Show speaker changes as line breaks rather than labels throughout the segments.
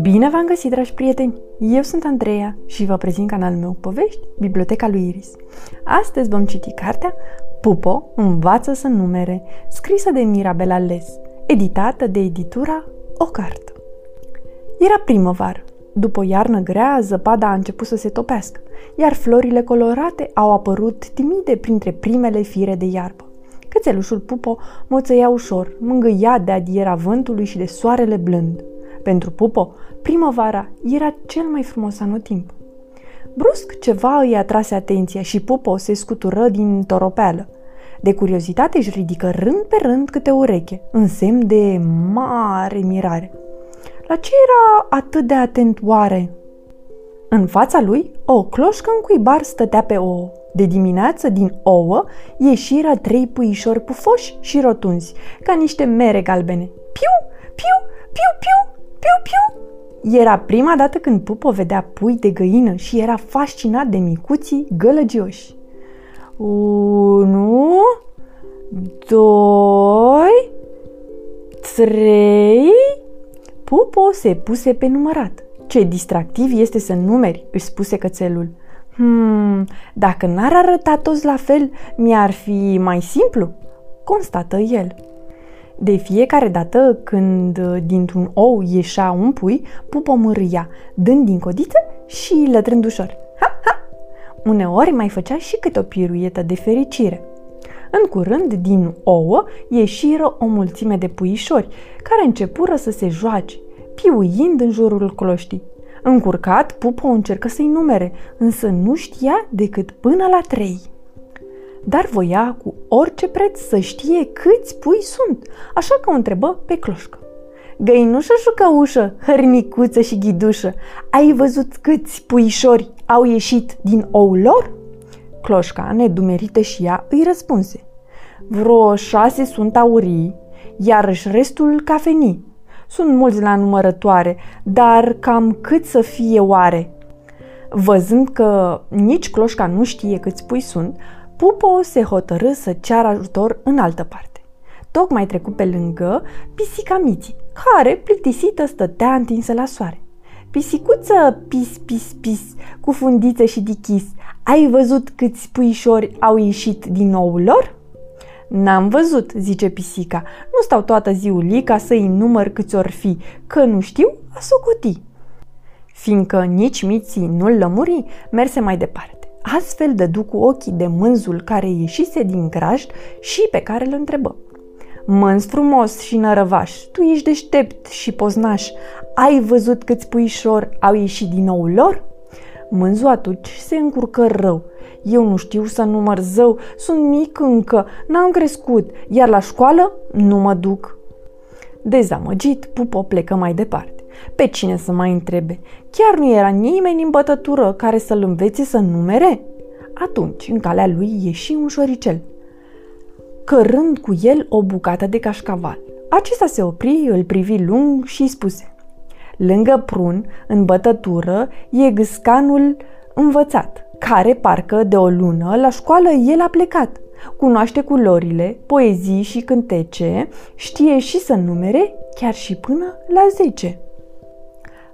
Bine v-am găsit, dragi prieteni! Eu sunt Andreea și vă prezint canalul meu Povești, Biblioteca lui Iris. Astăzi vom citi cartea Pupo învață să numere, scrisă de Mirabela Les, editată de editura O Cartă. Era primăvară. După o iarnă grea, zăpada a început să se topească, iar florile colorate au apărut timide printre primele fire de iarbă. Cățelușul Pupo moțăia ușor, mângâia de adiera vântului și de soarele blând. Pentru Pupo, primăvara era cel mai frumos anotimp. Brusc ceva îi atrase atenția și Pupo se scutură din toropeală. De curiozitate își ridică rând pe rând câte ureche, în semn de mare mirare. La ce era atât de atent oare? În fața lui, o cloșcă în cuibar stătea pe ouă. De dimineață, din ouă, ieșiră trei puișori pufoși și rotunzi, ca niște mere galbene. Piu, piu, piu, piu, piu, piu. Era prima dată când Pupo vedea pui de găină și era fascinat de micuții gălăgioși. Unu, doi, trei... Pupo se puse pe numărat. Ce distractiv este să numeri, își spuse cățelul. Hmm, dacă n-ar arăta toți la fel, mi-ar fi mai simplu, constată el. De fiecare dată când dintr-un ou ieșea un pui, Pupo mârâia, dând din codiță și lătrând ușor. Ha, ha! Uneori mai făcea și câte o piruietă de fericire. În curând, din ouă, ieșiră o mulțime de puișori, care începură să se joace, piuind în jurul cloștii. Încurcat, Pupo încercă să-i numere, însă nu știa decât până la trei. Dar voia cu orice preț să știe câți pui sunt, așa că o întrebă pe cloșcă. Găinușă jucăușă, hărnicuță și ghidușă, ai văzut câți puișori au ieșit din oul lor? Cloșca, nedumerită și ea, îi răspunse. Vreo șase sunt aurii, iar restul cafenii. Sunt mulți la numărătoare, dar cam cât să fie oare? Văzând că nici cloșca nu știe câți pui sunt, Pupo se hotărâ să ceară ajutor în altă parte. Tocmai trecut pe lângă pisica Miții, care, plictisită, stătea întinsă la soare. Pisicuță, pis, pis, pis, cu fundiță și dichis, ai văzut câți puișori au ieșit din nou lor? N-am văzut, zice pisica. Nu stau toată ziulica să-i număr câți or fi, că nu știu a socoti. Fiindcă nici miții nu-l lămuri, merse mai departe. Astfel dădu cu ochii de mânzul care ieșise din grajd și pe care îl întrebă. Mânz frumos și nărăvaș, tu ești deștept și poznaș, ai văzut câți puișori au ieșit din nou lor? Mânzu atunci se încurcă rău. Eu nu știu să număr zău, sunt mic încă, n-am crescut, iar la școală nu mă duc. Dezamăgit, Pupo plecă mai departe. Pe cine să mai întrebe? Chiar nu era nimeni în bătătură care să-l învețe să numere? Atunci, în calea lui ieși un șoricel, cărând cu el o bucată de cașcaval. Acesta se opri, îl privi lung și îi spuse Lângă prun, în bătătură, e gâscanul învățat, care parcă de o lună la școală el a plecat. Cunoaște culorile, poezii și cântece, știe și să numere chiar și până la zece.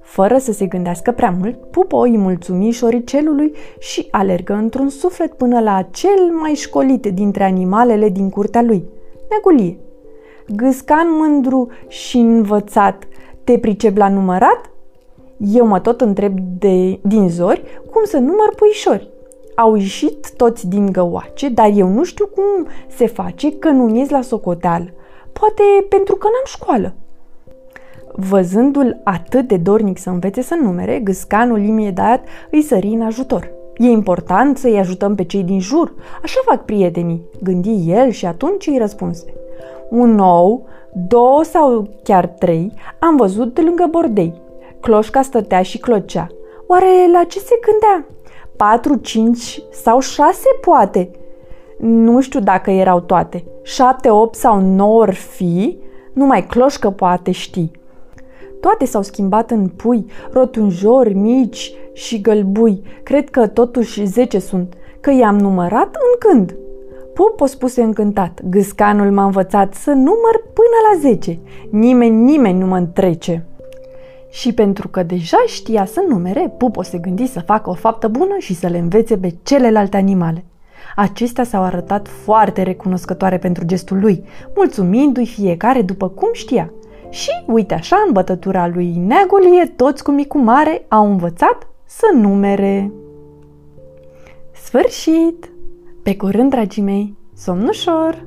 Fără să se gândească prea mult, Pupo îi mulțumi șoricelului și alergă într-un suflet până la cel mai școlit dintre animalele din curtea lui, Negulie. Gâscan mândru și învățat, te pricep la numărat? Eu mă tot întreb de, din zori cum să număr puișori. Au ieșit toți din găoace, dar eu nu știu cum se face că nu ies la socoteală. Poate pentru că n-am școală. Văzându-l atât de dornic să învețe să numere, gâscanul imediat îi sări în ajutor. E important să-i ajutăm pe cei din jur, așa fac prietenii, gândi el și atunci îi răspunse. Un ou, două sau chiar trei, am văzut de lângă bordei. Cloșca stătea și clocea. Oare la ce se gândea? Patru, cinci sau șase poate. Nu știu dacă erau toate. Șapte, opt sau nouă or fi, numai cloșcă poate ști. Toate s-au schimbat în pui, rotunjori, mici și gălbui. Cred că totuși zece sunt, că i-am numărat în când. Pupo spuse încântat, gâscanul m-a învățat să număr până la zece. Nimeni, nimeni nu mă întrece. Și pentru că deja știa să numere, Pupo se gândi să facă o faptă bună și să le învețe pe celelalte animale. Acestea s-au arătat foarte recunoscătoare pentru gestul lui, mulțumindu-i fiecare după cum știa. Și, uite așa, în bătătura lui Neagolie, toți cu micu mare au învățat să numere. Sfârșit! Pe curând, dragii mei, somn ușor!